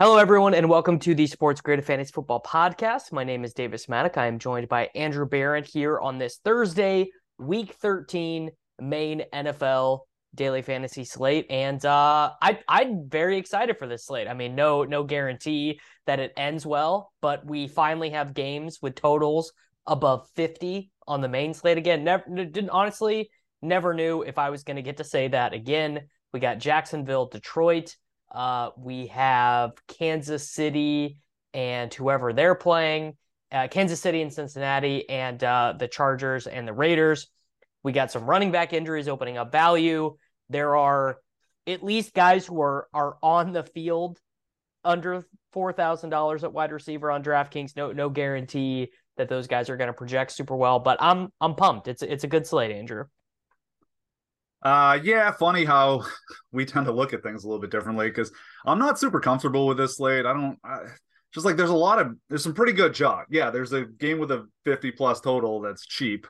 Hello, everyone, and welcome to the Sports Grid Fantasy Football Podcast. My name is Davis Mattek. I am joined by Andrew Barron here on this Thursday, Week 13 main NFL daily fantasy slate, and uh, I I'm very excited for this slate. I mean, no no guarantee that it ends well, but we finally have games with totals above 50 on the main slate again. Never didn't honestly never knew if I was going to get to say that again. We got Jacksonville, Detroit. Uh, we have Kansas City and whoever they're playing, uh, Kansas City and Cincinnati, and uh, the Chargers and the Raiders. We got some running back injuries opening up value. There are at least guys who are are on the field under four thousand dollars at wide receiver on DraftKings. No no guarantee that those guys are going to project super well, but I'm I'm pumped. It's it's a good slate, Andrew. Uh, yeah, funny how we tend to look at things a little bit differently because I'm not super comfortable with this slate. I don't I, just like there's a lot of there's some pretty good chalk. Yeah, there's a game with a 50 plus total that's cheap.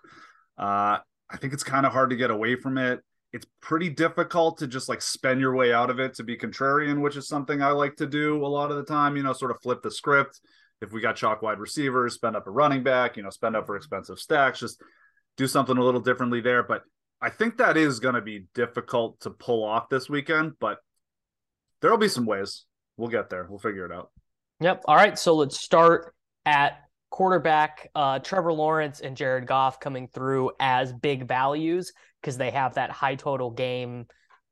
Uh, I think it's kind of hard to get away from it. It's pretty difficult to just like spend your way out of it to be contrarian, which is something I like to do a lot of the time. You know, sort of flip the script. If we got chalk wide receivers, spend up a running back. You know, spend up for expensive stacks. Just do something a little differently there. But I think that is going to be difficult to pull off this weekend, but there'll be some ways. We'll get there. We'll figure it out. Yep. All right. So let's start at quarterback. Uh, Trevor Lawrence and Jared Goff coming through as big values because they have that high total game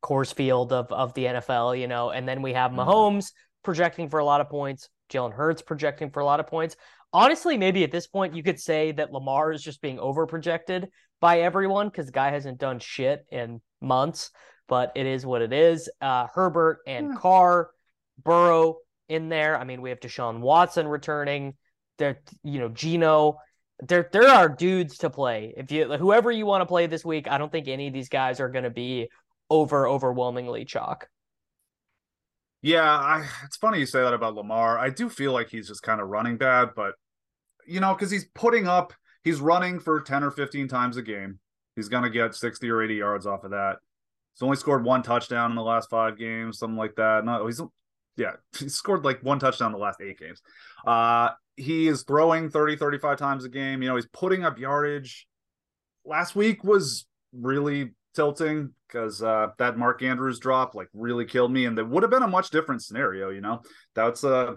Coors Field of, of the NFL, you know, and then we have mm-hmm. Mahomes projecting for a lot of points, Jalen Hurts projecting for a lot of points. Honestly, maybe at this point you could say that Lamar is just being over projected by everyone because the guy hasn't done shit in months, but it is what it is. Uh, Herbert and hmm. Carr, Burrow in there. I mean, we have Deshaun Watson returning. There, you know, Geno. There, there are dudes to play. If you, whoever you want to play this week, I don't think any of these guys are going to be over overwhelmingly chalk. Yeah, I, it's funny you say that about Lamar. I do feel like he's just kind of running bad, but you know, because he's putting up, he's running for 10 or 15 times a game. He's going to get 60 or 80 yards off of that. He's only scored one touchdown in the last five games, something like that. No, he's, yeah, he scored like one touchdown in the last eight games. Uh, he is throwing 30, 35 times a game. You know, he's putting up yardage. Last week was really tilting because uh, that Mark Andrews drop like really killed me, and there would have been a much different scenario. You know, that's a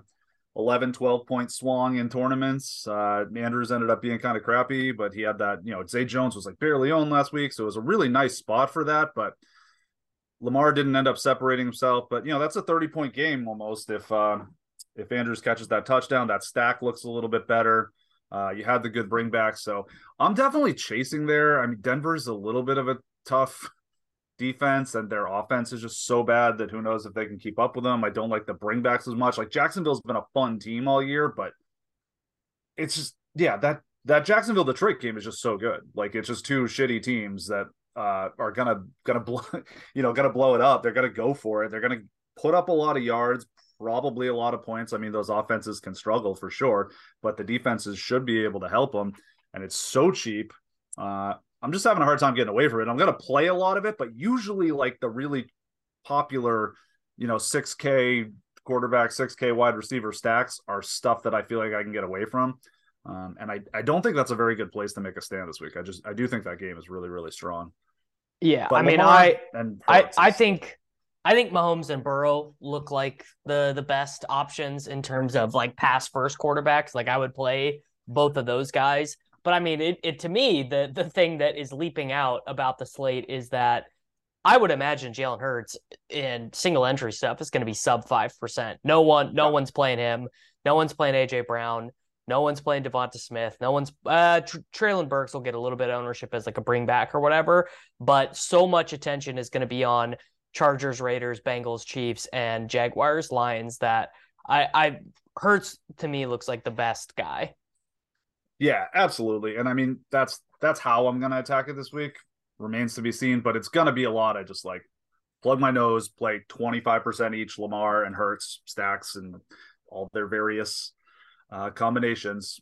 11, 12 point swung in tournaments. Uh, Andrews ended up being kind of crappy, but he had that. You know, Zay Jones was like barely owned last week, so it was a really nice spot for that. But Lamar didn't end up separating himself. But you know, that's a 30 point game almost if. Uh, if Andrews catches that touchdown, that stack looks a little bit better. Uh, you had the good bringback, so I'm definitely chasing there. I mean, Denver's a little bit of a tough defense, and their offense is just so bad that who knows if they can keep up with them. I don't like the bringbacks as much. Like Jacksonville's been a fun team all year, but it's just yeah that that Jacksonville Detroit game is just so good. Like it's just two shitty teams that uh, are gonna gonna blow you know gonna blow it up. They're gonna go for it. They're gonna put up a lot of yards, probably a lot of points. I mean, those offenses can struggle for sure, but the defenses should be able to help them. And it's so cheap. Uh, I'm just having a hard time getting away from it. I'm going to play a lot of it, but usually like the really popular, you know, 6K quarterback, 6K wide receiver stacks are stuff that I feel like I can get away from. Um, and I, I don't think that's a very good place to make a stand this week. I just I do think that game is really really strong. Yeah, but I mean Lamar I I I think I think Mahomes and Burrow look like the the best options in terms of like pass first quarterbacks. Like I would play both of those guys. But I mean, it, it to me the the thing that is leaping out about the slate is that I would imagine Jalen Hurts in single entry stuff is going to be sub five percent. No one, no one's playing him. No one's playing AJ Brown. No one's playing Devonta Smith. No one's uh Tr- Treylon Burks will get a little bit of ownership as like a bring back or whatever. But so much attention is going to be on Chargers, Raiders, Bengals, Chiefs, and Jaguars, Lions that I, I Hurts to me looks like the best guy. Yeah, absolutely. And I mean that's that's how I'm gonna attack it this week. Remains to be seen, but it's gonna be a lot. I just like plug my nose, play 25% each Lamar and Hurts stacks and all their various uh, combinations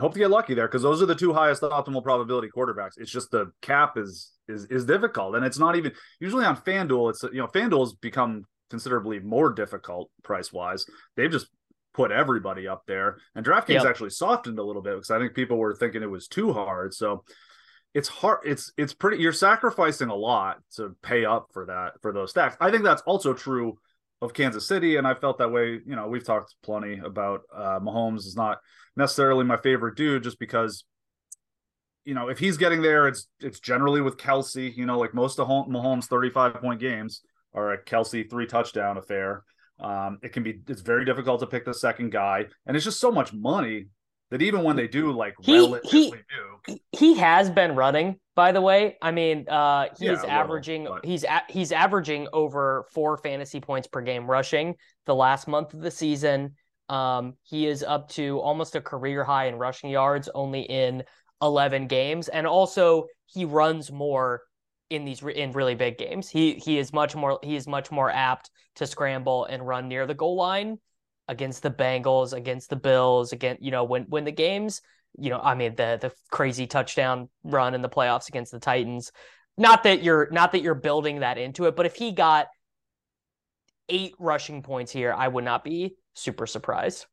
hope to get lucky there because those are the two highest optimal probability quarterbacks. It's just the cap is is is difficult, and it's not even usually on FanDuel. It's you know FanDuel's become considerably more difficult price wise. They've just put everybody up there, and DraftKings yep. actually softened a little bit because I think people were thinking it was too hard. So it's hard. It's it's pretty. You're sacrificing a lot to pay up for that for those stacks. I think that's also true of Kansas City, and I felt that way. You know, we've talked plenty about uh, Mahomes is not necessarily my favorite dude, just because you know if he's getting there, it's it's generally with Kelce. You know, like most of Mahomes' thirty-five point games are a Kelce three touchdown affair. Um, it can be it's very difficult to pick the second guy, and it's just so much money that even when they do like he, relatively he, do, he has been running by the way. I mean uh he's yeah, averaging little, he's a, he's averaging over four fantasy points per game rushing the last month of the season. Um he is up to almost a career high in rushing yards only in 11 games and also he runs more in these in really big games he he is much more he is much more apt to scramble and run near the goal line against the Bengals, against the Bills, again, you know, when when the games, you know, I mean the the crazy touchdown run in the playoffs against the Titans. Not that you're not that you're building that into it, but if he got eight rushing points here, I would not be super surprised.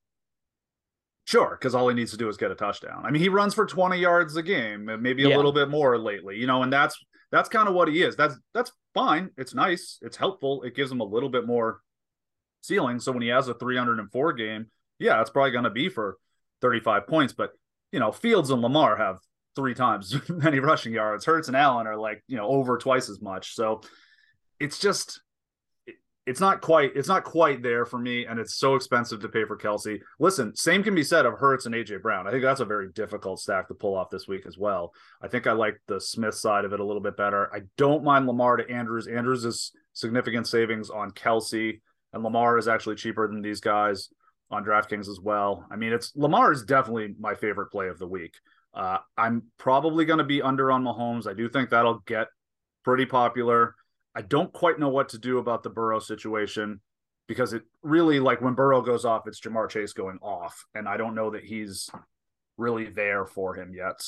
Sure, because all he needs to do is get a touchdown. I mean, he runs for 20 yards a game, maybe a yeah. little bit more lately, you know, and that's that's kind of what he is. That's that's fine. It's nice. It's helpful. It gives him a little bit more ceiling. So when he has a 304 game, yeah, it's probably going to be for 35 points. But, you know, Fields and Lamar have three times many rushing yards. Hurts and Allen are like, you know, over twice as much. So it's just, it's not quite, it's not quite there for me. And it's so expensive to pay for Kelce. Listen, same can be said of Hurts and AJ Brown. I think that's a very difficult stack to pull off this week as well. I think I like the Smith side of it a little bit better. I don't mind Lamar to Andrews. Andrews is significant savings on Kelce, and Lamar is actually cheaper than these guys on DraftKings as well. I mean, it's Lamar is definitely my favorite play of the week. Uh, I'm probably going to be under on Mahomes. I do think that'll get pretty popular. I don't quite know what to do about the Burrow situation because it really like when Burrow goes off, it's Ja'Marr Chase going off, and I don't know that he's really there for him yet.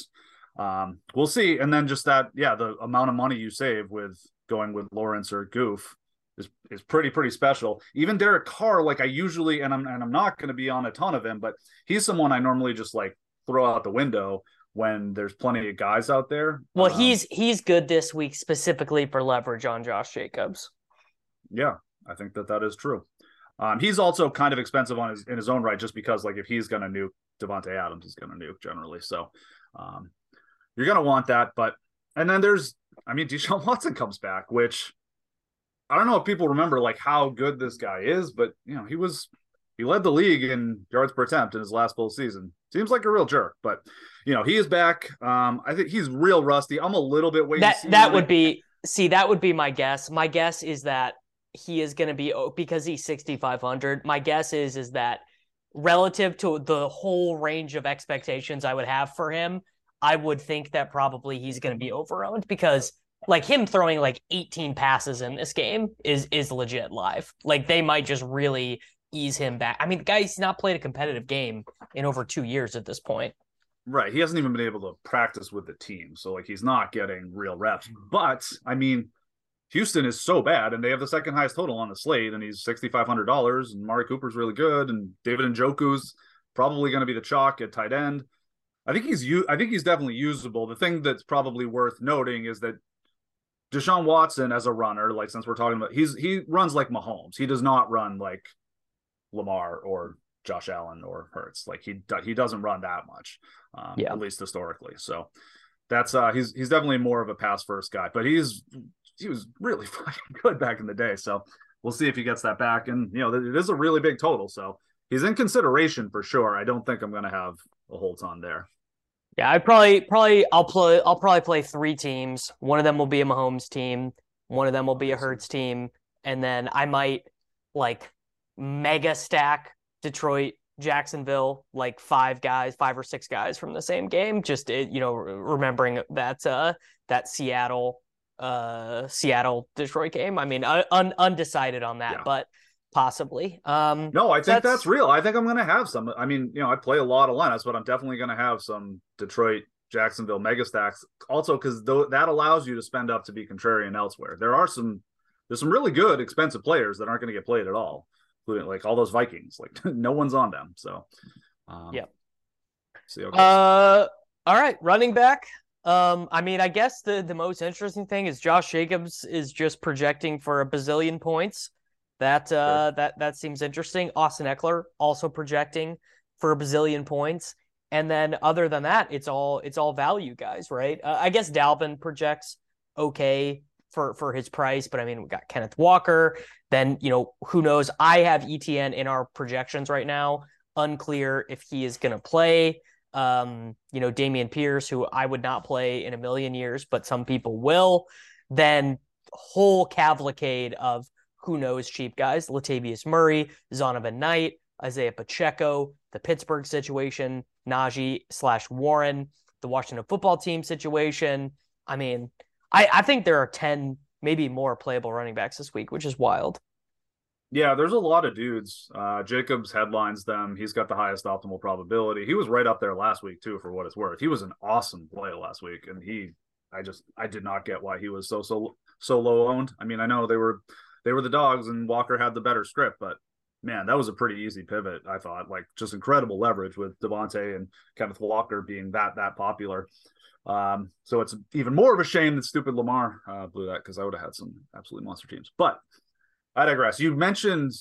Um, we'll see. And then just that, yeah, the amount of money you save with going with Lawrence or Goff is is pretty pretty special. Even Derek Carr, like I usually, and I'm and I'm not going to be on a ton of him, but he's someone I normally just like throw out the window when there's plenty of guys out there. Well, um, he's he's good this week specifically for leverage on Josh Jacobs. Yeah, I think that that is true. Um, he's also kind of expensive on his in his own right, just because like if he's going to nuke Davante Adams is going to nuke generally. So um, you're going to want that, but and then there's I mean Deshaun Watson comes back, which I don't know if people remember like how good this guy is, but you know, he was he led the league in yards per attempt in his last full season. Seems like a real jerk, but you know, he is back. Um, I think he's real rusty. I'm a little bit waiting. That that would be see, that would be my guess. My guess is that he is going to be because he's 6500. My guess is is that relative to the whole range of expectations I would have for him, I would think that probably he's going to be overowned because like him throwing like 18 passes in this game is is legit live. Like they might just really ease him back. I mean, the guy's not played a competitive game in over two years at this point. Right. He hasn't even been able to practice with the team. So like he's not getting real reps. Mm-hmm. But I mean, Houston is so bad and they have the second highest total on the slate and he's sixty five hundred dollars and Amari Cooper's really good and David Njoku's probably going to be the chalk at tight end. I think he's I think he's definitely usable. The thing that's probably worth noting is that Deshaun Watson as a runner, like since we're talking about, he's he runs like Mahomes. He does not run like Lamar or Josh Allen or Hurts. Like he he doesn't run that much, um, yeah. at least historically. So that's uh he's he's definitely more of a pass first guy, but he's he was really fucking good back in the day. So we'll see if he gets that back. And you know, it is a really big total, so he's in consideration for sure. I don't think I'm going to have a whole ton there. Yeah, I probably probably I'll play I'll probably play three teams. One of them will be a Mahomes team, one of them will be a Hurts team, and then I might like mega stack Detroit, Jacksonville, like five guys, five or six guys from the same game. Just it, you know, remembering that uh that Seattle uh Seattle Detroit game. I mean, un- undecided on that, yeah. but possibly. Um No, I think that's... that's real. I think I'm going to have some. I mean, you know, I play a lot of lineups, but I'm definitely going to have some Detroit Jacksonville mega stacks also cuz th- that allows you to spend up to be contrarian elsewhere. There are some there's some really good expensive players that aren't going to get played at all including like all those Vikings. Like no one's on them. So, um, yeah. See, okay. Uh, all right, running back. Um, I mean, I guess the the most interesting thing is Josh Jacobs is just projecting for a bazillion points. That uh, sure. that that seems interesting. Austin Ekeler also projecting for a bazillion points. And then other than that, it's all it's all value guys, right? Uh, I guess Dalvin projects okay for for his price, but I mean we got Kenneth Walker. Then you know who knows? I have ETN in our projections right now. Unclear if he is going to play. Um, you know Dameon Pierce, who I would not play in a million years, but some people will. Then whole cavalcade of who knows cheap guys: Latavius Murray, Zonovan Knight, Isaiah Pacheco, the Pittsburgh situation, Najee slash Warren, the Washington football team situation. I mean, I, I think there are 10, maybe more playable running backs this week, which is wild. Yeah, there's a lot of dudes. Uh, Jacobs headlines them. He's got the highest optimal probability. He was right up there last week too, for what it's worth. He was an awesome play last week, and he, I just, I did not get why he was so so so low owned. I mean, I know they were they were the dogs, and Walker had the better script, but man, that was a pretty easy pivot. I thought, like, just incredible leverage with Davante and Kenneth Walker being that that popular. Um, so it's even more of a shame that stupid Lamar uh, blew that because I would have had some absolutely monster teams. But I digress. You mentioned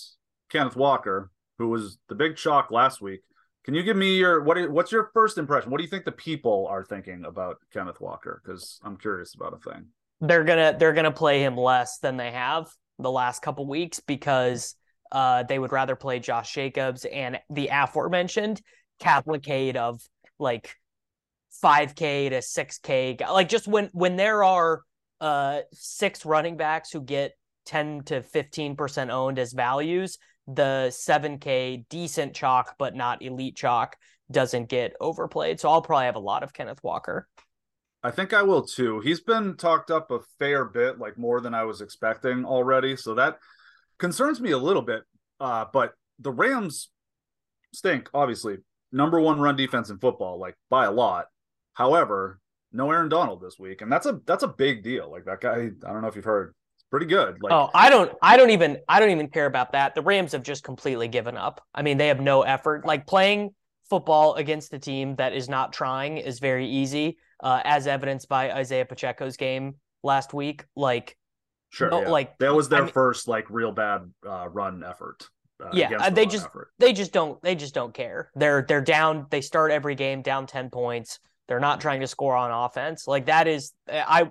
Kenneth Walker, who was the big chalk last week. Can you give me your what? What's your first impression? What do you think the people are thinking about Kenneth Walker? Because I'm curious about a thing. They're gonna they're gonna play him less than they have the last couple weeks because uh, they would rather play Josh Jacobs and the aforementioned cavalcade of like 5k to 6k like just when when there are uh six running backs who get 10 to 15% owned as values the 7k decent chalk but not elite chalk doesn't get overplayed. So i'll probably have a lot of kenneth walker. I think i will too. He's been talked up a fair bit like more than i was expecting already. So that concerns me a little bit uh but the rams stink obviously. Number one run defense in football like by a lot However, no Aaron Donald this week, and that's a that's a big deal. Like that guy, I don't know if you've heard, it's pretty good. Like, oh, I don't, I don't even, I don't even care about that. The Rams have just completely given up. I mean, they have no effort. Like playing football against a team that is not trying is very easy, uh, as evidenced by Isaiah Pacheco's game last week. Like, sure, no, yeah. like that was their I mean, first like real bad uh, run effort. Uh, yeah, the they just effort. they just don't they just don't care. They're they're down. They start every game down ten points they're not trying to score on offense. Like that is I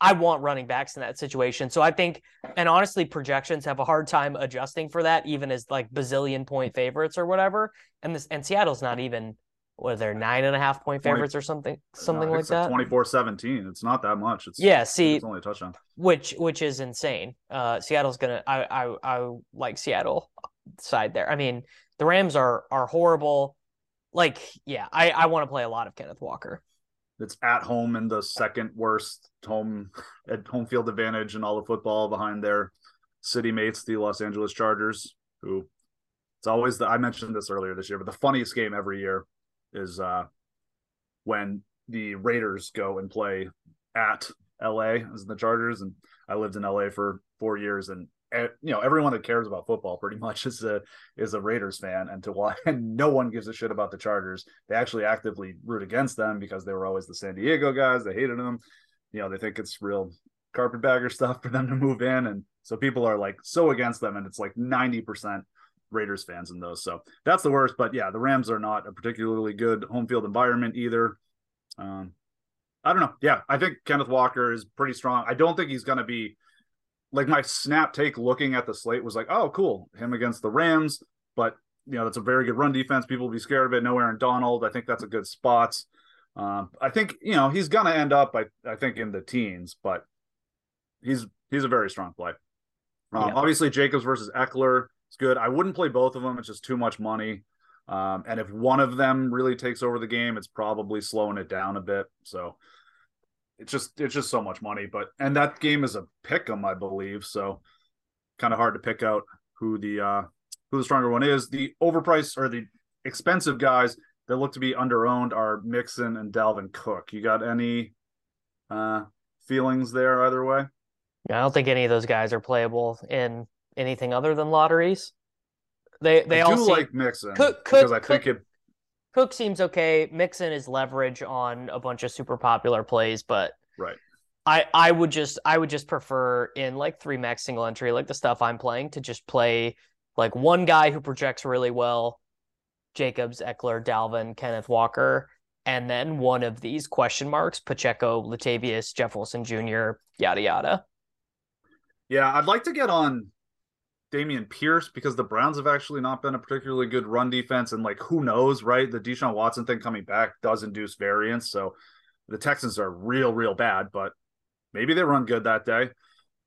I want running backs in that situation. So I think and honestly projections have a hard time adjusting for that even as like bazillion point favorites or whatever. And this and Seattle's not even what are there nine and a half point favorites 20, or something something no, like that? 24 17 it's not that much. It's yeah see it's only a touchdown. which which is insane. Uh seattle's gonna i i i like seattle side there. I mean the rams are are horrible like, yeah, I, I want to play a lot of Kenneth Walker. It's at home in the second worst home at home field advantage in all of football behind their city mates, the Los Angeles Chargers, who it's always the I mentioned this earlier this year, but the funniest game every year is uh when the Raiders go and play at LA as the Chargers. And I lived in LA for four years and you know everyone that cares about football pretty much is a is a Raiders fan, and to why and no one gives a shit about the Chargers. They actually actively root against them because they were always the San Diego guys. They hated them. you know, they think it's real carpetbagger stuff for them to move in. And so people are like so against them. And it's like 90% Raiders fans in those. So that's the worst. But yeah, the Rams are not a particularly good home field environment either. Um, I don't know. Yeah, I think Kenneth Walker is pretty strong. I don't think he's going to be like my snap take looking at the slate was like, oh, cool, him against the Rams. But you know, that's a very good run defense. People will be scared of it. No Aaron Donald. I think that's a good spot. Um, I think you know he's gonna end up, I I think, in the teens, but he's he's a very strong play. Um, yeah. Obviously, Jacobs versus Ekeler is good. I wouldn't play both of them. It's just too much money. Um, and if one of them really takes over the game, it's probably slowing it down a bit. So it's just it's just so much money. But and that game is a pick 'em, I believe. So kind of hard to pick out who the uh who the stronger one is. The overpriced or the expensive guys that look to be underowned are Mixon and Dalvin Cook. You got any uh feelings there either way? I don't think any of those guys are playable in anything other than lotteries. They they I all do seem... like Mixon Cook, because I Cook, think it. Cook seems okay. Mixon is leverage on a bunch of super popular plays, but right. I I would just I would just prefer in like three max single entry like the stuff I'm playing to just play like one guy who projects really well, Jacobs, Ekeler, Dalvin, Kenneth Walker, and then one of these question marks: Pacheco, Latavius, Jeff Wilson Jr., yada yada. Yeah, I'd like to get on Dameon Pierce because the Browns have actually not been a particularly good run defense, and like who knows, right? The Deshaun Watson thing coming back does induce variance, so the Texans are real, real bad, but maybe they run good that day.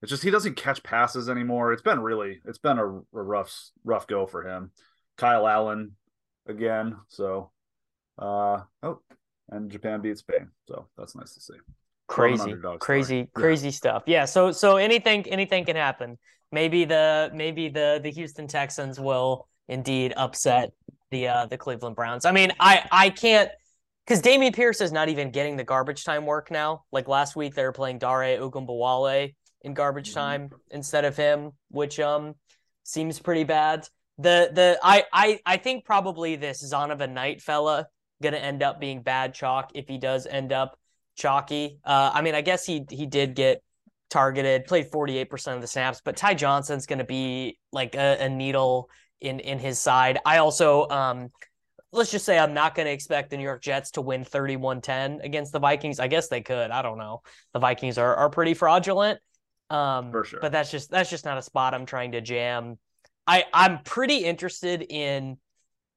It's just he doesn't catch passes anymore. It's been really, it's been a, a rough, rough go for him. Kyle Allen again, so uh oh, and Japan beats Spain, so that's nice to see crazy crazy crazy yeah. stuff yeah so so anything anything can happen maybe the maybe the the houston texans will indeed upset the uh the cleveland browns i mean i i can't because Dameon Pierce is not even getting the garbage time work now. Like last week, they were playing Dare Ogunbowale in garbage mm-hmm. time instead of him, which um seems pretty bad. The the I I I think probably this Zonovan Knight fella gonna end up being bad chalk if he does end up chalky. Uh, I mean, I guess he he did get targeted, played 48% of the snaps, but Ty Johnson's going to be like a, a, needle in in his side. I also um let's just say I'm not going to expect the New York Jets to win 31-10 against the Vikings. I guess they could. I don't know. The Vikings are are pretty fraudulent. Um For sure. but that's just that's just not a spot I'm trying to jam. I I'm pretty interested in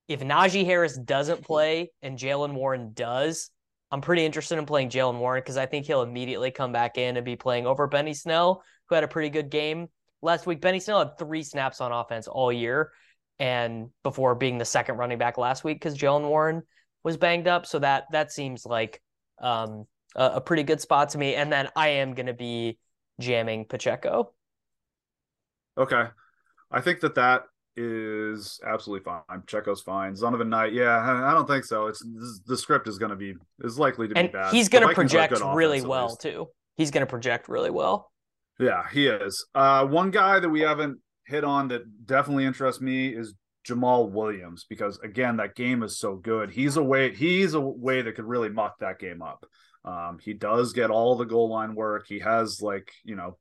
if Najee Harris doesn't play and Jaylen Warren does, I'm pretty interested in playing Jaylen Warren because I think he'll immediately come back in and be playing over Benny Snell, who had a pretty good game last week. Benny Snell had three snaps on offense all year, and before being the second running back last week because Jaylen Warren was banged up. So that that seems like um, a, a pretty good spot to me. And then I am going to be jamming Pacheco. Okay, I think that that is absolutely fine. Checo's fine. Zonovan Knight, yeah, I don't think so. It's the script is going to be is likely to and be bad. He's going to project really well too. He's going to project really well. Yeah, he is. Uh, one guy that we haven't hit on that definitely interests me is Jamaal Williams because again, that game is so good. He's a way. He's a way that could really muck that game up. Um, he does get all the goal line work. He has like you know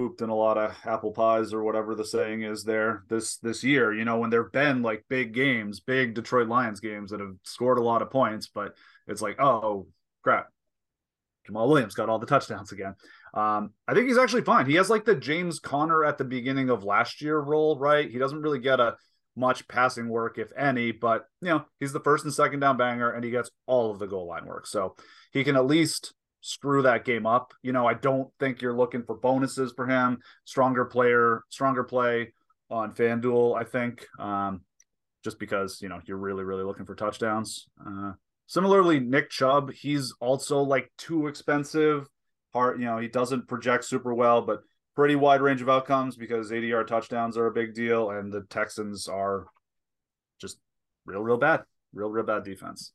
pooped in a lot of apple pies or whatever the saying is there this this year you know when there've been like big games big detroit lions games that have scored a lot of points but it's like oh crap. Jamaal williams got all the touchdowns again. Um, i think he's actually fine. He has like the james conner at the beginning of last year role right? He doesn't really get a much passing work if any but you know he's the first and second down banger and he gets all of the goal line work. So he can at least screw that game up. You know, I don't think you're looking for bonuses for him. Stronger player, stronger play on FanDuel, I think. Um, just because, you know, you're really, really looking for touchdowns. Uh, similarly, Nick Chubb, he's also like too expensive. Hard, you know, he doesn't project super well, but pretty wide range of outcomes because ADR touchdowns are a big deal, and the Texans are just real, real bad. Real, real bad defense.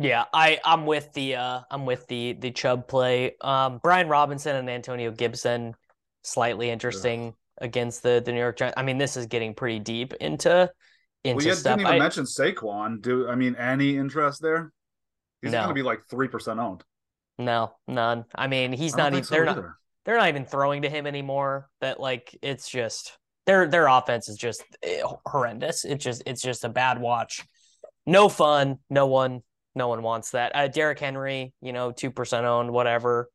Yeah, I I'm with the uh I'm with the the Chubb play. Um Brian Robinson and Antonio Gibson slightly interesting yeah. against the the New York Giants. I mean, this is getting pretty deep into into well, you stuff. didn't even I, mention Saquon. Do I mean any interest there? He's no. going to be like three percent owned. No, none. I mean, he's I don't even. so they're not. They're not even throwing to him anymore. That like it's just their their offense is just eh, horrendous. It's just it's just a bad watch. No fun. No one no one wants that. Uh, Derrick Henry, you know, two percent owned, whatever.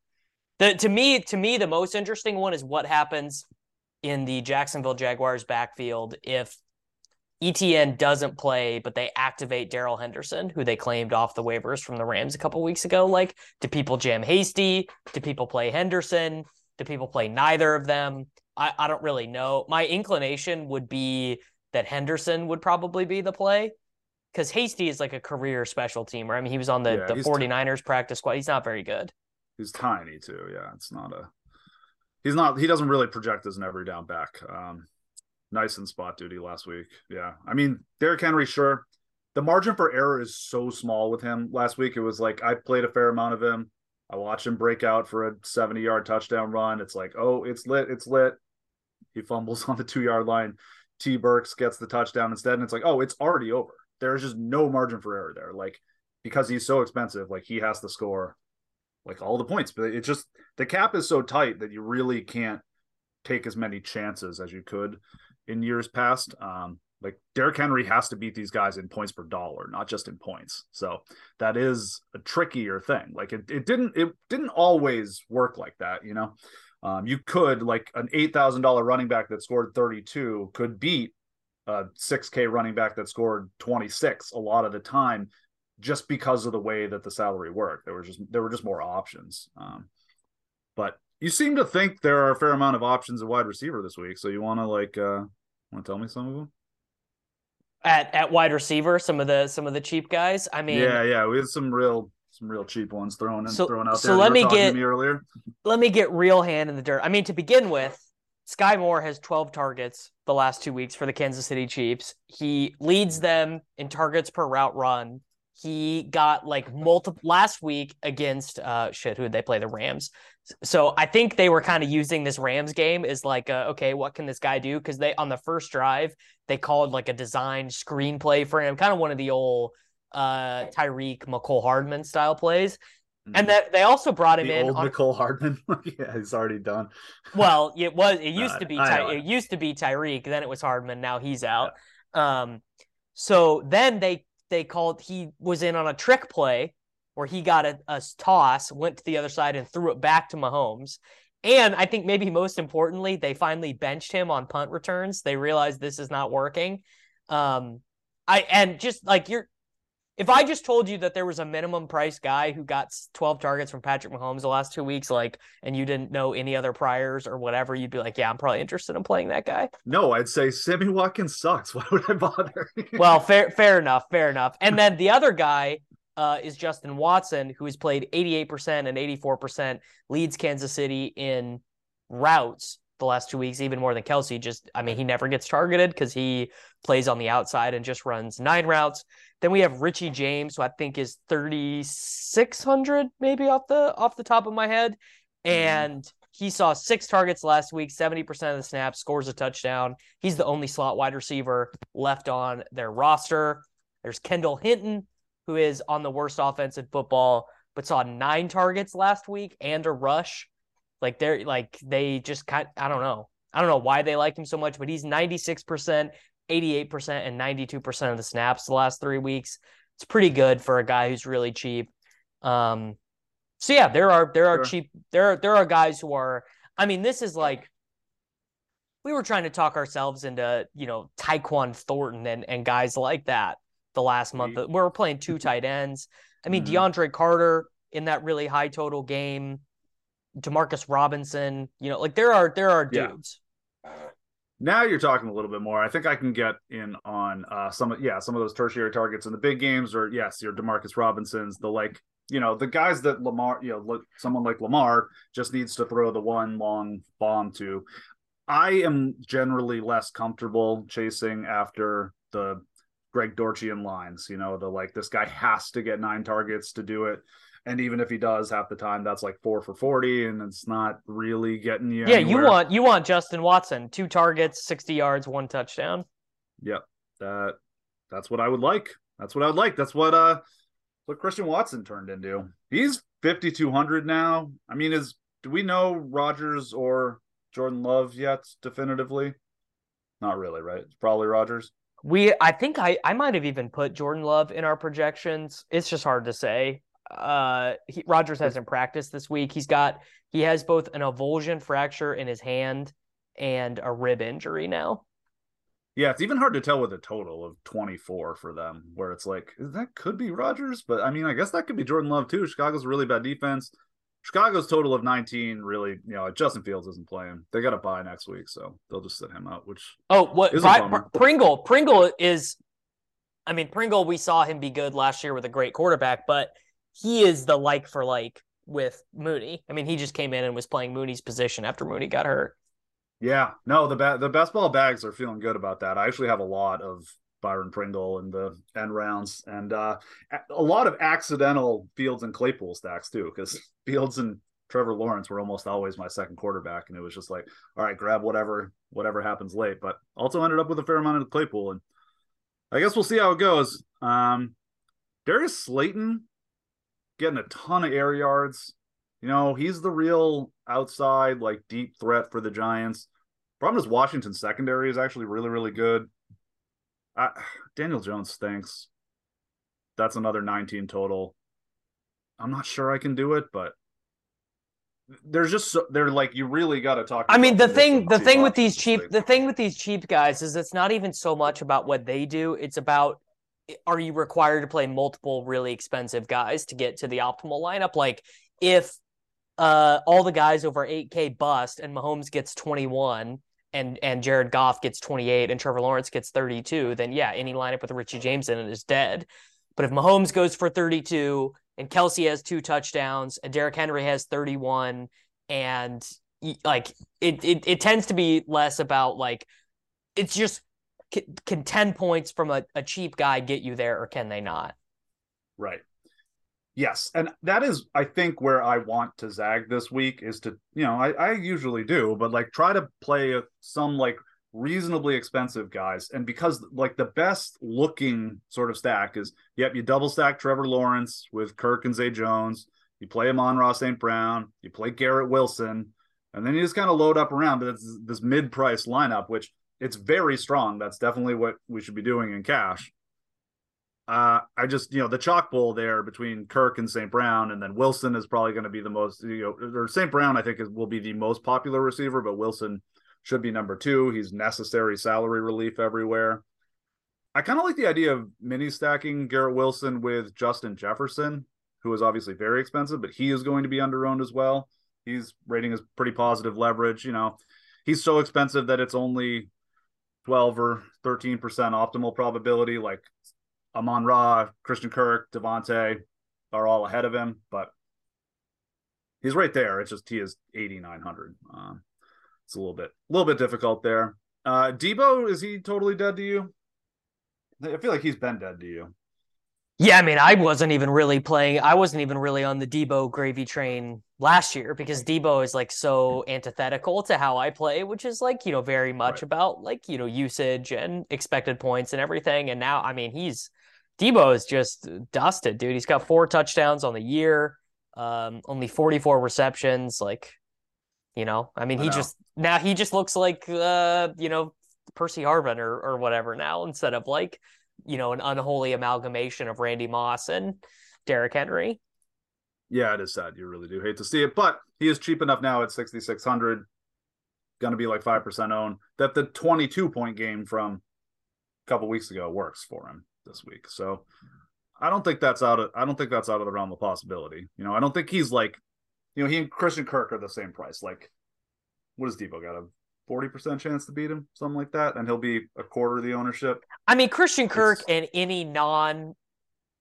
The to me to me the most interesting one is what happens in the Jacksonville Jaguars backfield if ETN doesn't play, but they activate Darrell Henderson, who they claimed off the waivers from the Rams a couple weeks ago. Like, do people jam Hasty? Do people play Henderson? Do people play neither of them? I, I don't really know. My inclination would be that Henderson would probably be the play because Hasty is like a career special teamer. I mean, he was on the, Yeah, the 49ers practice squad. He's not very good. He's tiny too. Yeah, it's not a. He's not. He doesn't really project as an every down back. Um, nice in spot duty last week. Yeah, I mean Derrick Henry. Sure, the margin for error is so small with him. Last week it was like I played a fair amount of him. I watched him break out for a seventy-yard touchdown run. It's like, oh, it's lit. It's lit. He fumbles on the two-yard line. T. Burks gets the touchdown instead, and it's like, oh, it's already over. There's just no margin for error there. Like because he's so expensive, like he has to score like all the points. But it's just the cap is so tight that you really can't take as many chances as you could in years past. Um, like Derrick Henry has to beat these guys in points per dollar, not just in points. So that is a trickier thing. Like it, it didn't it didn't always work like that, you know. Um, you could like an eight thousand dollar running back that scored thirty two could beat a six K running back that scored twenty six a lot of the time just because of the way that the salary worked. There was just there were just more options. Um, but you seem to think there are a fair amount of options at wide receiver this week. So you want to like uh want to tell me some of them? At at wide receiver, some of the some of the cheap guys. I mean, yeah, yeah, we had some real some real cheap ones thrown in, So- thrown out so there. You let me get- me earlier. let me get real hand in the dirt. I mean, to begin with, Skyy Moore has 12 targets the last two weeks for the Kansas City Chiefs. He leads them in targets per route run. He got like multiple last week against uh shit. Who did they play? The Rams. So I think they were kind of using this Rams game as like, uh, okay, what can this guy do? Because they on the first drive they called like a design screenplay for him, kind of one of the old uh Tyreek Mecole Hardman style plays. And that they also brought him the in old on, Mecole Hardman. yeah, he's already done. well, it was. It used Uh, to be. I Ty, it used to be Tyreek. Then it was Hardman. Now he's out. Um, so then they they called. He was in on a trick play where he got a, a toss, went to the other side, and threw it back to Mahomes. And I think maybe most importantly, they finally benched him on punt returns. They realized this is not working. Um, I and just like you're if I just told you that there was a minimum price guy who got 12 targets from Patrick Mahomes the last two weeks, like, and you didn't know any other priors or whatever, you'd be like, yeah, I'm probably interested in playing that guy. No, I'd say Sammy Watkins sucks. Why would I bother? Well, fair, fair enough, fair enough. And then the other guy uh, is Justin Watson, who has played 88% and 84%, leads Kansas City in routes the last two weeks, even more than Kelce. Just, I mean, he never gets targeted because he plays on the outside and just runs nine routes. Then we have Richie James, who I think is 3,600 maybe off the off the top of my head, mm-hmm. and he saw six targets last week, 70% of the snaps, scores a touchdown. He's the only slot wide receiver left on their roster. There's Kendall Hinton, who is on the worst offense in football, but saw nine targets last week and a rush. Like they're like they just kind I don't know. I don't know why they like him so much, but he's 96%, 88%, and 92% of the snaps the last three weeks. It's pretty good for a guy who's really cheap. Um so yeah, there are there are Sure. cheap there are there are guys who are I mean, this is like we were trying to talk ourselves into, you know, Tyquan Thornton and, and guys like that the last month. We- We were playing two tight ends. I mean, Mhm. DeAndre Carter in that really high total game, Demarcus Robinson, you know, like there are there are Yeah. dudes. now you're talking a little bit more. I think I can get in on uh some of yeah, some of those tertiary targets in the big games or yes, your Demarcus Robinsons, the like, you know, the guys that Lamar, you know, look, someone like Lamar just needs to throw the one long bomb to. I am generally less comfortable chasing after the Greg Dorchian lines, you know, the like this guy has to get nine targets to do it. And even if he does half the time, that's like four for 40, and it's not really getting you. Yeah, you want you want Justin Watson, two targets, 60 yards, one touchdown. Yep. That that's what I would like. That's what I would like. That's what uh what Christian Watson turned into. He's 5200 now. I mean, is do we know Rodgers or Jordan Love yet definitively? Not really, right? It's probably Rodgers. We I think I I might have even put Jordan Love in our projections. It's just hard to say. Uh he, Rodgers hasn't practiced this week. He's got he has both an avulsion fracture in his hand and a rib injury now. Yeah, it's even hard to tell with a total of 24 for them, where it's like, that could be Rodgers, but I mean, I guess that could be Jordan Love too. Chicago's a really bad defense. Chicago's total of 19 really, you know, Justin Fields isn't playing. They got to bye next week, so they'll just sit him out, which Oh, what Pringle, Pringle is I mean, Pringle we saw him be good last year with a great quarterback, but he is the like for like with Mooney. I mean, he just came in and was playing Mooney's position after Mooney got hurt. Yeah, no, the ba- the best ball bags are feeling good about that. I actually have a lot of Byron Pringle in the end rounds, and uh, a lot of accidental Fields and Claypool stacks too, because Fields and Trevor Lawrence were almost always my second quarterback, and it was just like, all right, grab whatever whatever happens late. But also ended up with a fair amount of Claypool, and I guess we'll see how it goes. Um, Darius Slayton getting a ton of air yards. You know, he's the real outside, like deep threat for the Giants. Problem is, Washington's secondary is actually really, really good. Uh, Daniel Jones stinks. That's another 19 total. I'm not sure I can do it, but there's just so, they're like you really got to talk. I mean, the thing, the thing with these cheap, the thing with these cheap guys is it's not even so much about what they do. It's about are you required to play multiple really expensive guys to get to the optimal lineup? Like if uh, all the guys over 8K bust and Mahomes gets 21 and and Jared Goff gets 28 and Trevor Lawrence gets 32, then yeah, any lineup with Richie James in it is dead. But if Mahomes goes for 32 and Kelce has two touchdowns and Derrick Henry has 31 and like it, it it tends to be less about like it's just can 10 points from a, a cheap guy get you there or can they not? Right. Yes, and that is, I think, where I want to zag this week is to, you know, I, I usually do, but like try to play some like reasonably expensive guys, and because like the best looking sort of stack is, yep, you double stack Trevor Lawrence with Kirk and Zay Jones, you play Amon-Ra St. Brown, you play Garrett Wilson, and then you just kind of load up around. But it's this mid-price lineup, which it's very strong. That's definitely what we should be doing in cash. Uh, I just, you know, the chalk bowl there between Kirk and St. Brown, and then Wilson is probably going to be the most, you know, or St. Brown, I think, is, will be the most popular receiver, but Wilson should be number two. He's necessary salary relief everywhere. I kind of like the idea of mini stacking Garrett Wilson with Justin Jefferson, who is obviously very expensive, but he is going to be under owned as well. He's rating as pretty positive leverage. You know, he's so expensive that it's only 12 or 13% optimal probability. Like Amon Ra, Christian Kirk, Davante are all ahead of him, but he's right there. It's just he is 8,900. Um, it's a little bit, a little bit difficult there. Uh, Deebo, is he totally dead to you? I feel like he's been dead to you. Yeah, I mean, I wasn't even really playing. I wasn't even really on the Deebo gravy train last year because Deebo is like so antithetical to how I play, which is like, you know, very much right. about like, you know, usage and expected points and everything. And now, I mean, he's Deebo is just dusted, dude. He's got four touchdowns on the year, um, only 44 receptions. Like, you know, I mean, he just now he just looks like, uh, you know, Percy Harvin or, or whatever now instead of like, you know, an unholy amalgamation of Randy Moss and Derrick Henry. Yeah, it is sad. You really do hate to see it, but he is cheap enough now at 6,600. Going to be like 5% owned that the 22 point game from a couple weeks ago works for him this week. So I don't think that's out of I don't think that's out of the realm of possibility. You know, I don't think he's like, you know, he and Christian Kirk are the same price. Like, what does Deebo got a forty percent chance to beat him, something like that, and he'll be a quarter of the ownership. I mean, Christian Kirk it's... and any non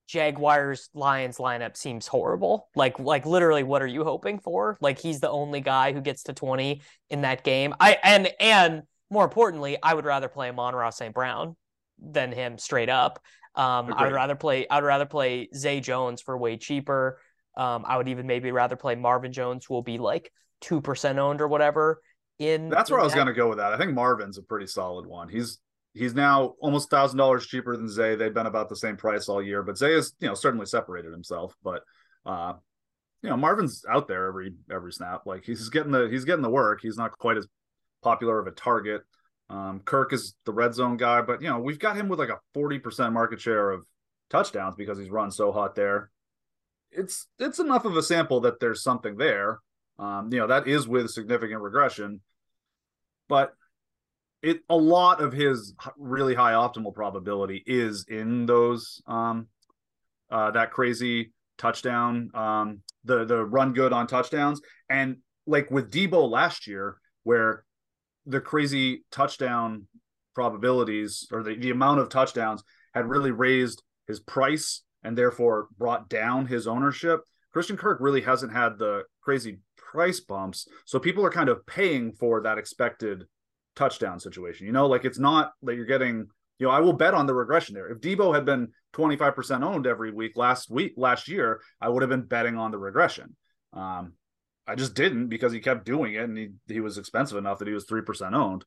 Jaguars Lions lineup seems horrible. Like like literally what are you hoping for? Like he's the only guy who gets to 20 in that game. I and and more importantly, I would rather play Amon-Ra St. Brown than him straight up. Um, I would rather play. I would rather play Zay Jones for way cheaper. Um, I would even maybe rather play Marvin Jones, who will be like two percent owned or whatever. In that's where in I was going to go with that. I think Marvin's a pretty solid one. He's he's now almost thousand dollars cheaper than Zay. They've been about the same price all year, but Zay has you know certainly separated himself. But uh, you know Marvin's out there every every snap. Like he's getting the he's getting the work. He's not quite as popular of a target. Um, Kirk is the red zone guy, but you know we've got him with like a forty percent market share of touchdowns because he's run so hot there. It's it's enough of a sample that there's something there. Um, you know that is with significant regression, but it a lot of his really high optimal probability is in those um uh that crazy touchdown um the the run good on touchdowns and like with Deebo last year where the crazy touchdown probabilities or the, the amount of touchdowns had really raised his price and therefore brought down his ownership. Christian Kirk really hasn't had the crazy price bumps. So people are kind of paying for that expected touchdown situation. You know, like it's not that you're getting, you know, I will bet on the regression there. If Deebo had been 25% owned every week last week, last year, I would have been betting on the regression. Um, I just didn't because he kept doing it and he, he was expensive enough that he was 3% owned.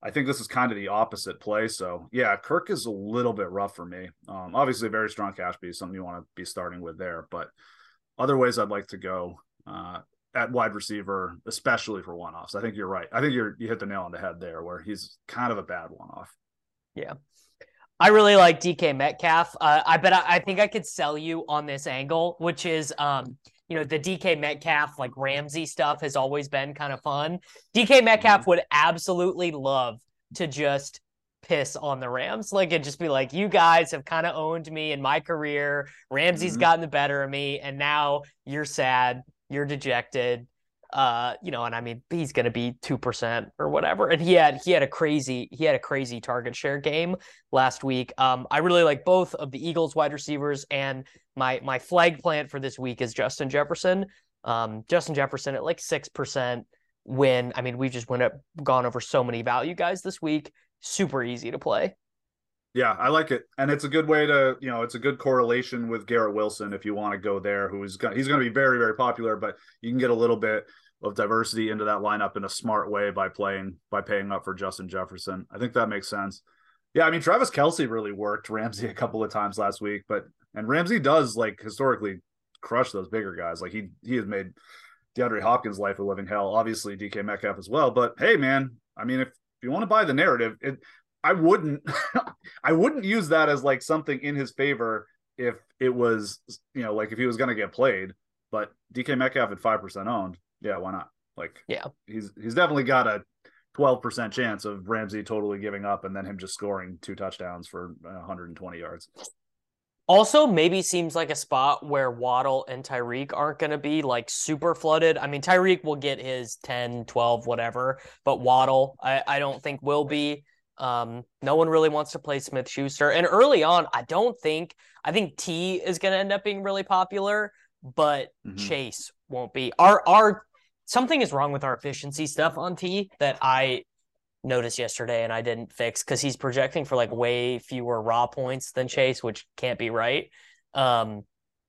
I think this is kind of the opposite play. So yeah, Kirk is a little bit rough for me. Um, obviously, very strong cash piece, something you want to be starting with there. But other ways I'd like to go uh, at wide receiver, especially for one offs. I think you're right. I think you're you hit the nail on the head there, where he's kind of a bad one off. Yeah. I really like DK Metcalf. Uh, I bet I, I, think I could sell you on this angle, which is um, you know, the DK Metcalf, like Ramsey stuff has always been kind of fun. DK Metcalf mm-hmm. would absolutely love to just piss on the Rams. Like it just be like, you guys have kind of owned me in my career. Ramsey's mm-hmm. gotten the better of me, and now you're sad, you're dejected uh you know and i mean he's going to be 2% or whatever. And he had he had a crazy he had a crazy target share game last week. Um i really like both of the eagles wide receivers and my my flag plant for this week is justin jefferson. Um justin jefferson at like 6% when i mean we've just went up gone over so many value guys this week. Super easy to play yeah, I like it, and it's a good way to, you know, it's a good correlation with Garrett Wilson if you want to go there. Who's going, he's going to be very, very popular, but you can get a little bit of diversity into that lineup in a smart way by playing by paying up for Justin Jefferson. I think that makes sense. Yeah, I mean Travis Kelce really worked Ramsey a couple of times last week, but and Ramsey does like historically crush those bigger guys. Like he he has made DeAndre Hopkins' life a living hell. Obviously DK Metcalf as well. But hey, man, I mean if if you want to buy the narrative, it I wouldn't I wouldn't use that as like something in his favor if it was you know like if he was going to get played. But DK Metcalf at five percent owned, yeah, why not? Like yeah, he's he's definitely got a twelve percent chance of Ramsey totally giving up and then him just scoring two touchdowns for uh, 120 yards. Also, maybe seems like a spot where Waddle and Tyreek aren't going to be like super flooded. I mean, Tyreek will get his 10, 12, whatever, but Waddle, I, I don't think will be. Um, no one really wants to play Smith Schuster. And early on, I don't think I think Tee is gonna end up being really popular, but mm-hmm. Chase won't be. Our our something is wrong with our efficiency stuff on Tee that I noticed yesterday and I didn't fix because he's projecting for like way fewer raw points than Chase, which can't be right. Um,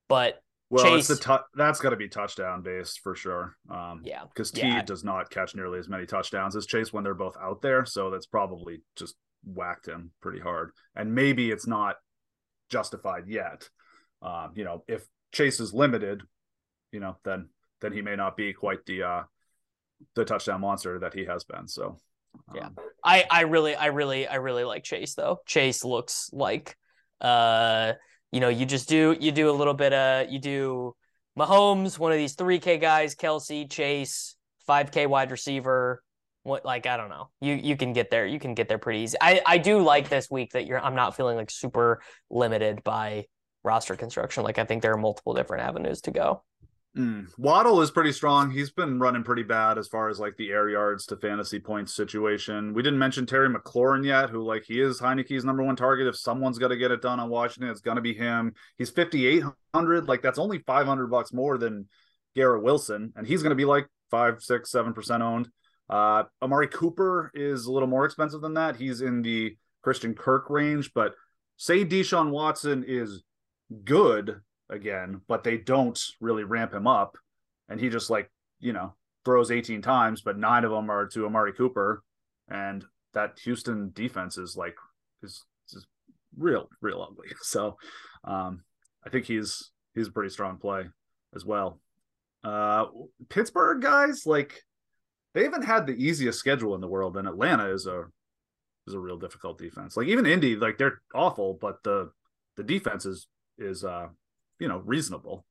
but well, Chase, it's the tu- that's got to be touchdown based for sure. Um, yeah, because Tee yeah. does not catch nearly as many touchdowns as Chase when they're both out there, so that's probably just whacked him pretty hard. And maybe it's not justified yet. Um, you know, if Chase is limited, you know, then then he may not be quite the uh the touchdown monster that he has been. So um, yeah, I I really I really I really like Chase though. Chase looks like uh you know, you just do you do a little bit of you do Mahomes, one of these 3K guys, Kelce, Chase, 5K wide receiver. What like I don't know. You you can get there. You can get there pretty easy. I I do like this week that you're I'm not feeling like super limited by roster construction. Like I think there are multiple different avenues to go. Mm. Waddle is pretty strong. He's been running pretty bad as far as like the air yards to fantasy points situation. We didn't mention Terry McLaurin yet, who like he is Heinicke's number one target. If someone's got to get it done on Washington, it's gonna be him. He's fifty eight hundred. Like that's only five hundred bucks more than Garrett Wilson, and he's gonna be like five, six, seven percent owned. Uh, Amari Cooper is a little more expensive than that. He's in the Christian Kirk range, but say Deshaun Watson is good again, but they don't really ramp him up. And he just like, you know, throws 18 times, but nine of them are to Amari Cooper. And that Houston defense is like is just real, real ugly. So um, I think he's he's a pretty strong play as well. Uh, Pittsburgh guys, like they haven't had the easiest schedule in the world, and Atlanta is a is a real difficult defense. Like even Indy, like they're awful, but the the defense is is uh you know reasonable.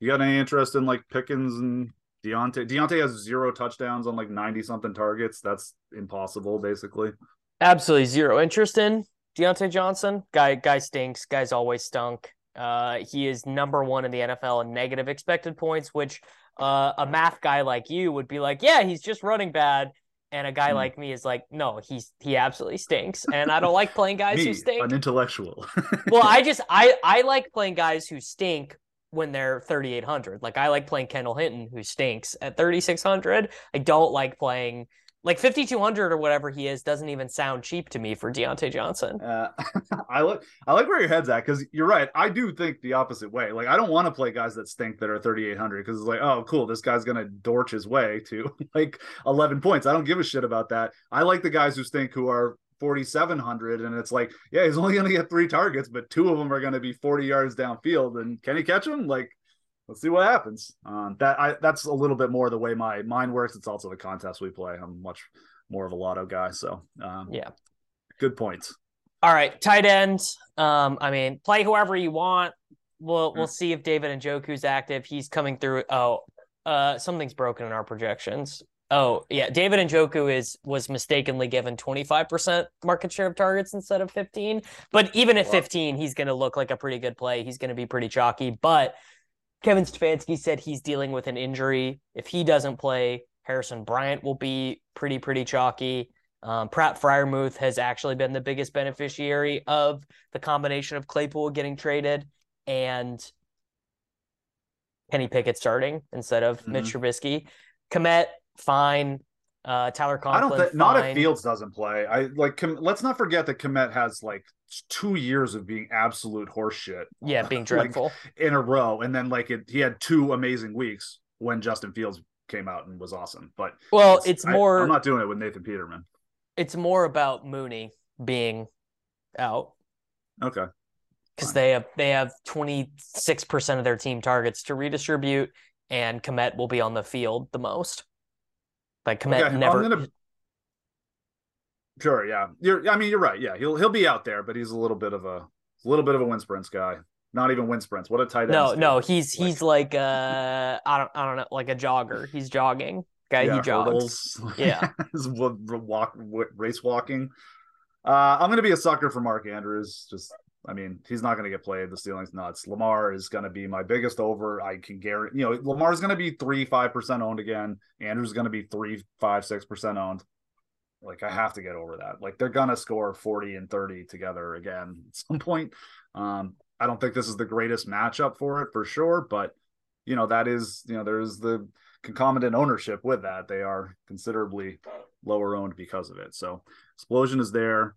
You got any interest in like Pickens and Diontae? Diontae has zero touchdowns on like ninety something targets. That's impossible, basically. Absolutely zero interest in Diontae Johnson. Guy guy stinks. Guy's always stunk. Uh, he is number one in the NFL in negative expected points, which uh, a math guy like you would be like, yeah, he's just running bad. And a guy mm. like me is like, no, he's he absolutely stinks, and I don't like playing guys me, who stink. An intellectual. well, I just I I like playing guys who stink when they're 3800. Like I like playing Kendall Hinton who stinks at 3600. I don't like playing like 5200 or whatever he is doesn't even sound cheap to me for Diontae Johnson. Uh, I like I like where your head's at because you're right. I do think the opposite way. Like I don't want to play guys that stink that are 3800 because it's like, oh, cool, this guy's gonna dorch his way to like 11 points. I don't give a shit about that. I like the guys who stink who are 4700 and it's like, yeah, he's only gonna get three targets, but two of them are gonna be 40 yards downfield. And can he catch them? Like let's see what happens. Um, that I that's a little bit more the way my mind works. It's also the contest we play. I'm much more of a lotto guy. So um, yeah, good points. All right, tight ends. Um, I mean, play whoever you want. We'll we'll see if David Njoku's active. He's coming through. Oh, uh, something's broken in our projections. Oh yeah, David Njoku is was mistakenly given 25% market share of targets instead of 15. But even at 15, he's going to look like a pretty good play. He's going to be pretty chalky. But Kevin Stefanski said he's dealing with an injury. If he doesn't play, Harrison Bryant will be pretty, pretty chalky. Um, Pat Freiermuth has actually been the biggest beneficiary of the combination of Claypool getting traded and Kenny Pickett starting instead of mm-hmm. Mitch Trubisky. Kmet, fine. Uh, Tyler Conklin. I don't think not if Fields doesn't play. I like. Com- let's not forget that Kmet has like two years of being absolute horseshit. Yeah, being dreadful like, in a row, and then like it, he had two amazing weeks when Justin Fields came out and was awesome. But well, it's, it's more. I, I'm not doing it with Nathan Peterman. It's more about Mooney being out. Okay. Because they have they have 26 percent of their team targets to redistribute, and Kmet will be on the field the most. Like Kmet okay, never. Gonna... Sure, yeah. You're. I mean, you're right. Yeah, he'll he'll be out there, but he's a little bit of a, a little bit of a wind sprints guy. Not even wind sprints. What a tight end. No, no, he's he's like uh, I don't I don't know, like a jogger. He's jogging. Guy, yeah, he jogs. Yeah, walk race walking. Uh, I'm gonna be a sucker for Mark Andrews. Just I mean, he's not going to get played. The ceiling's nuts. Lamar is going to be my biggest over. I can guarantee, you know, Lamar's going to be three, 5% owned again. Andrew's going to be three, five, 6% owned. Like, I have to get over that. Like, they're going to score 40 and 30 together again at some point. Um, I don't think this is the greatest matchup for it for sure, but, you know, that is, you know, there's the concomitant ownership with that. They are considerably lower owned because of it. So, explosion is there.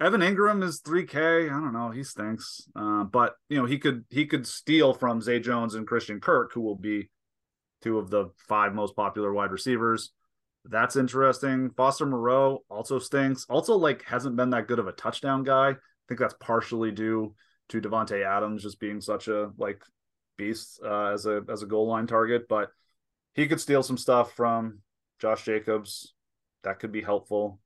Evan Engram is 3K. I don't know. He stinks. Uh, but you know, he could he could steal from Zay Jones and Christian Kirk, who will be two of the five most popular wide receivers. That's interesting. Foster Moreau also stinks. Also, like hasn't been that good of a touchdown guy. I think that's partially due to Davante Adams just being such a like beast uh, as a as a goal line target. But he could steal some stuff from Josh Jacobs. That could be helpful.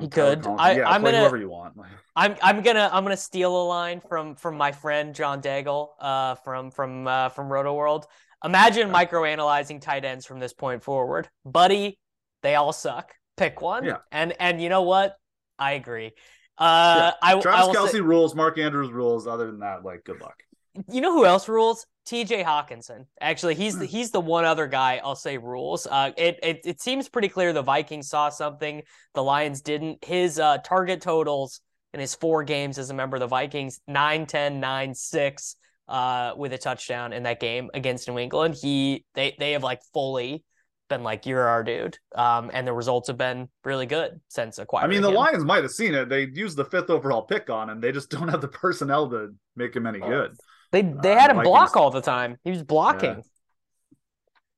He could. I, yeah, I'm gonna. Whoever you want. I'm. I'm gonna. I'm gonna steal a line from from my friend John Daigle, uh, from from uh, from Rotoworld. Imagine yeah. micro analyzing tight ends from this point forward, buddy. They all suck. Pick one. Yeah. And and you know what? I agree. Uh, yeah. I Travis I Kelce say, rules. Mark Andrews rules. Other than that, like, good luck. You know who else rules? TJ Hockenson. Actually, he's the, hmm. he's the one other guy I'll say rules. Uh, it, it it seems pretty clear the Vikings saw something the Lions didn't. His uh, target totals in his four games as a member of the Vikings 9 10 9 6 uh, with a touchdown in that game against New England. He they they have like fully been like you're our dude. Um, and the results have been really good since acquiring. I mean, the him. Lions might have seen it. They used the fifth overall pick on him. They just don't have the personnel to make him any good. They they uh, had him Vikings. block all the time. He was blocking.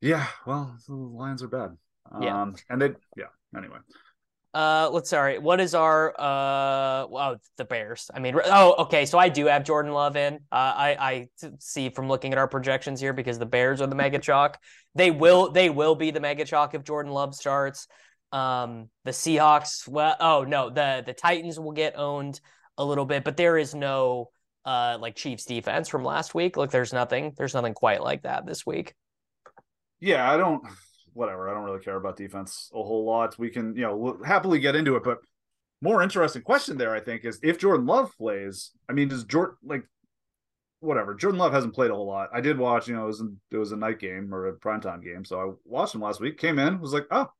Yeah, yeah well, the Lions are bad. Yeah. Um, and they yeah. Anyway, Uh, let's sorry. What is our uh? Oh, the Bears. I mean, oh, okay. So I do have Jordan Love in. Uh, I I see from looking at our projections here because the Bears are the mega chalk. They will they will be the mega chalk if Jordan Love starts. Um, the Seahawks. Well, oh no, the the Titans will get owned a little bit, but there is no uh like Chiefs defense from last week. Look, there's nothing. There's nothing quite like that this week. Yeah, I don't whatever. I don't really care about defense a whole lot. We can, you know, we'll happily get into it, but more interesting question there, I think, is if Jordan Love plays. I mean, does Jordan like whatever? Jordan Love hasn't played a whole lot. I did watch, you know, it was in, it was a night game or a primetime game, so I watched him last week. Came in, was like, oh,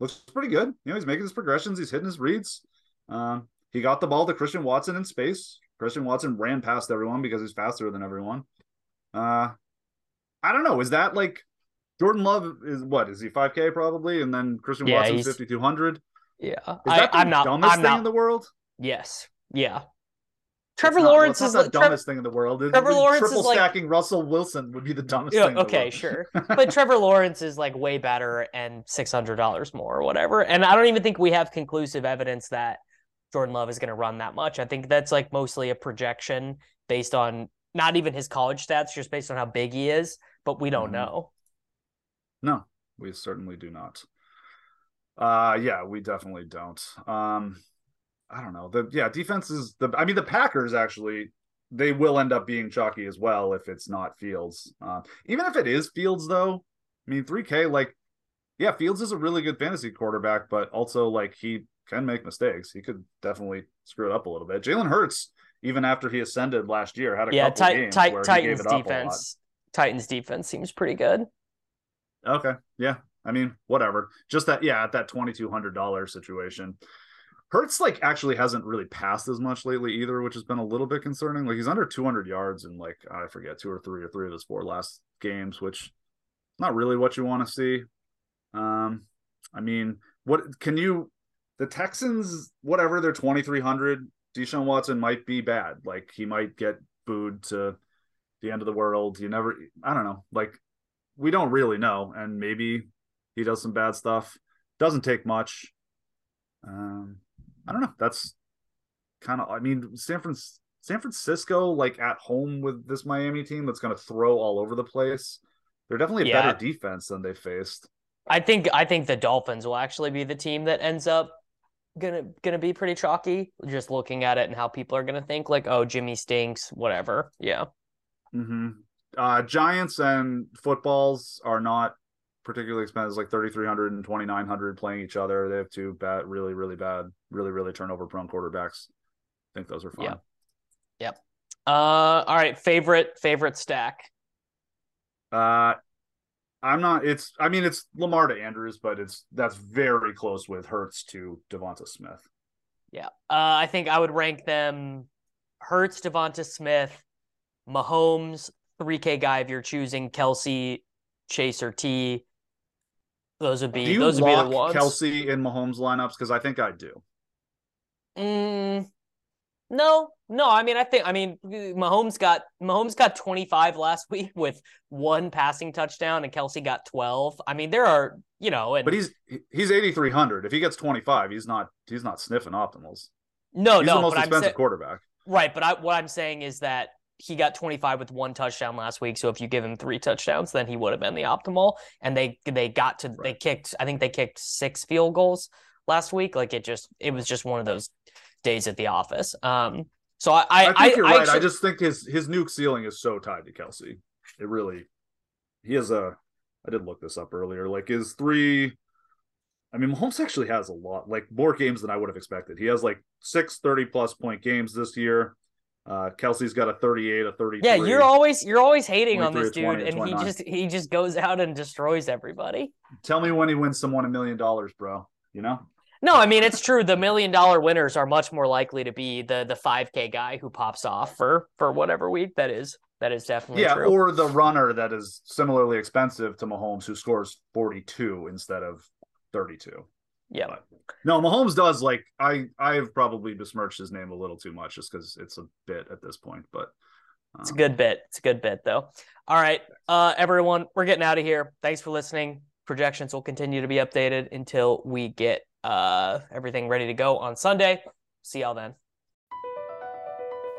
looks pretty good. You know, he's making his progressions, he's hitting his reads. Um, he got the ball to Christian Watson in space. Christian Watson ran past everyone because he's faster than everyone. Uh, I don't know. Is that like Jordan Love is what is he 5K probably, and then Christian yeah, Watson's 5200. Yeah, is that the I'm not, dumbest I'm thing not, in the world? Yes. Yeah. Trevor not, Lawrence well, is the dumbest thing in the world. Trevor Lawrence triple is like, stacking Russell Wilson would be the dumbest yeah, thing. okay, sure, but Trevor Lawrence is like way better and six hundred dollars more or whatever. And I don't even think we have conclusive evidence that Jordan Love is going to run that much. I think that's like mostly a projection based on not even his college stats, just based on how big he is. But we don't mm-hmm. know. No, we certainly do not. Uh yeah, we definitely don't. Um I don't know. The yeah, defense is the I mean the Packers actually they will end up being chalky as well if it's not Fields. Uh, even if it is Fields though, I mean 3K like yeah, Fields is a really good fantasy quarterback, but also like he can make mistakes. He could definitely screw it up a little bit. Jalen Hurts, even after he ascended last year, had a yeah, couple games where Titans defense. Titans defense seems pretty good. Okay. Yeah. I mean, whatever. Just that, yeah, at that twenty two hundred dollar situation. Hurts like actually hasn't really passed as much lately either, which has been a little bit concerning. Like he's under 200 yards in like I forget two or three or three of his four last games, which not really what you want to see. Um, I mean, what can you? The Texans, whatever they're 2300. Deshaun Watson might be bad. Like he might get booed to the end of the world. You never. I don't know. Like we don't really know, and maybe he does some bad stuff. Doesn't take much. Um, I don't know. That's kind of. I mean, San Francisco. San Francisco, like at home with this Miami team that's going to throw all over the place. They're definitely a yeah. better defense than they faced. I think I think the Dolphins will actually be the team that ends up gonna gonna be pretty chalky. Just looking at it and how people are gonna think like, oh, Jimmy stinks, whatever. Yeah. Mm-hmm. Uh, Giants and footballs are not particularly expensive, like 3,300 and 2,900 playing each other. They have two bad, really, really bad, really, really turnover prone quarterbacks. I think those are fun. Yep. Yep. Uh, all right. Favorite, favorite stack. Uh, I'm not, it's, I mean, it's Lamar to Andrews, but it's, that's very close with Hurts to DeVonta Smith. Yeah. Uh, I think I would rank them Hurts, DeVonta Smith, Mahomes, 3K guy if you're choosing Kelce, Chase, or Tee. Those would be do you those would be the ones. Kelce in Mahomes lineups because I think I do. Mm, no, no. I mean, I think I mean Mahomes got Mahomes got 25 last week with one passing touchdown, and Kelce got 12. I mean, there are you know, and, but he's he's 8,300. If he gets 25, he's not he's not sniffing optimals. No, he's no, the most expensive quarterback. Right, but I, what I'm saying is that he got 25 with one touchdown last week. So if you give him three touchdowns, then he would have been the optimal. And they they got to right. they kicked I think they kicked six field goals last week. Like it just it was just one of those days at the office. Um, so I I, I think I, you're right. I, actually, I just think his his nuke ceiling is so tied to Kelce. It really he has a I did look this up earlier. Like his three I mean, Mahomes actually has a lot, like more games than I would have expected. He has like six 30 plus point games this year. Uh, Kelce's got a 38, a 30. Yeah, you're always you're always hating on this dude, and he just he just goes out and destroys everybody. Tell me when he wins someone a million dollars, bro. You know. No, I mean it's true. The million dollar winners are much more likely to be the the 5K guy who pops off for for whatever week that is. That is definitely yeah, true. or the runner that is similarly expensive to Mahomes who scores 42 instead of 32. Yeah. But, no, Mahomes does like I I have probably besmirched his name a little too much just because it's a bit at this point, but um, it's a good bit. It's a good bit though. All right, uh, everyone, we're getting out of here. Thanks for listening. Projections will continue to be updated until we get uh, everything ready to go on Sunday. See y'all then.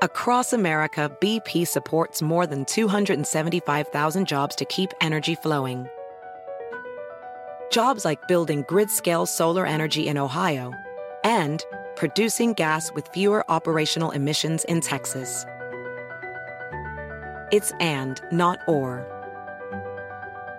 Across America, BP supports more than 275,000 jobs to keep energy flowing. Jobs like building grid scale solar energy in Ohio and producing gas with fewer operational emissions in Texas. It's and, not or.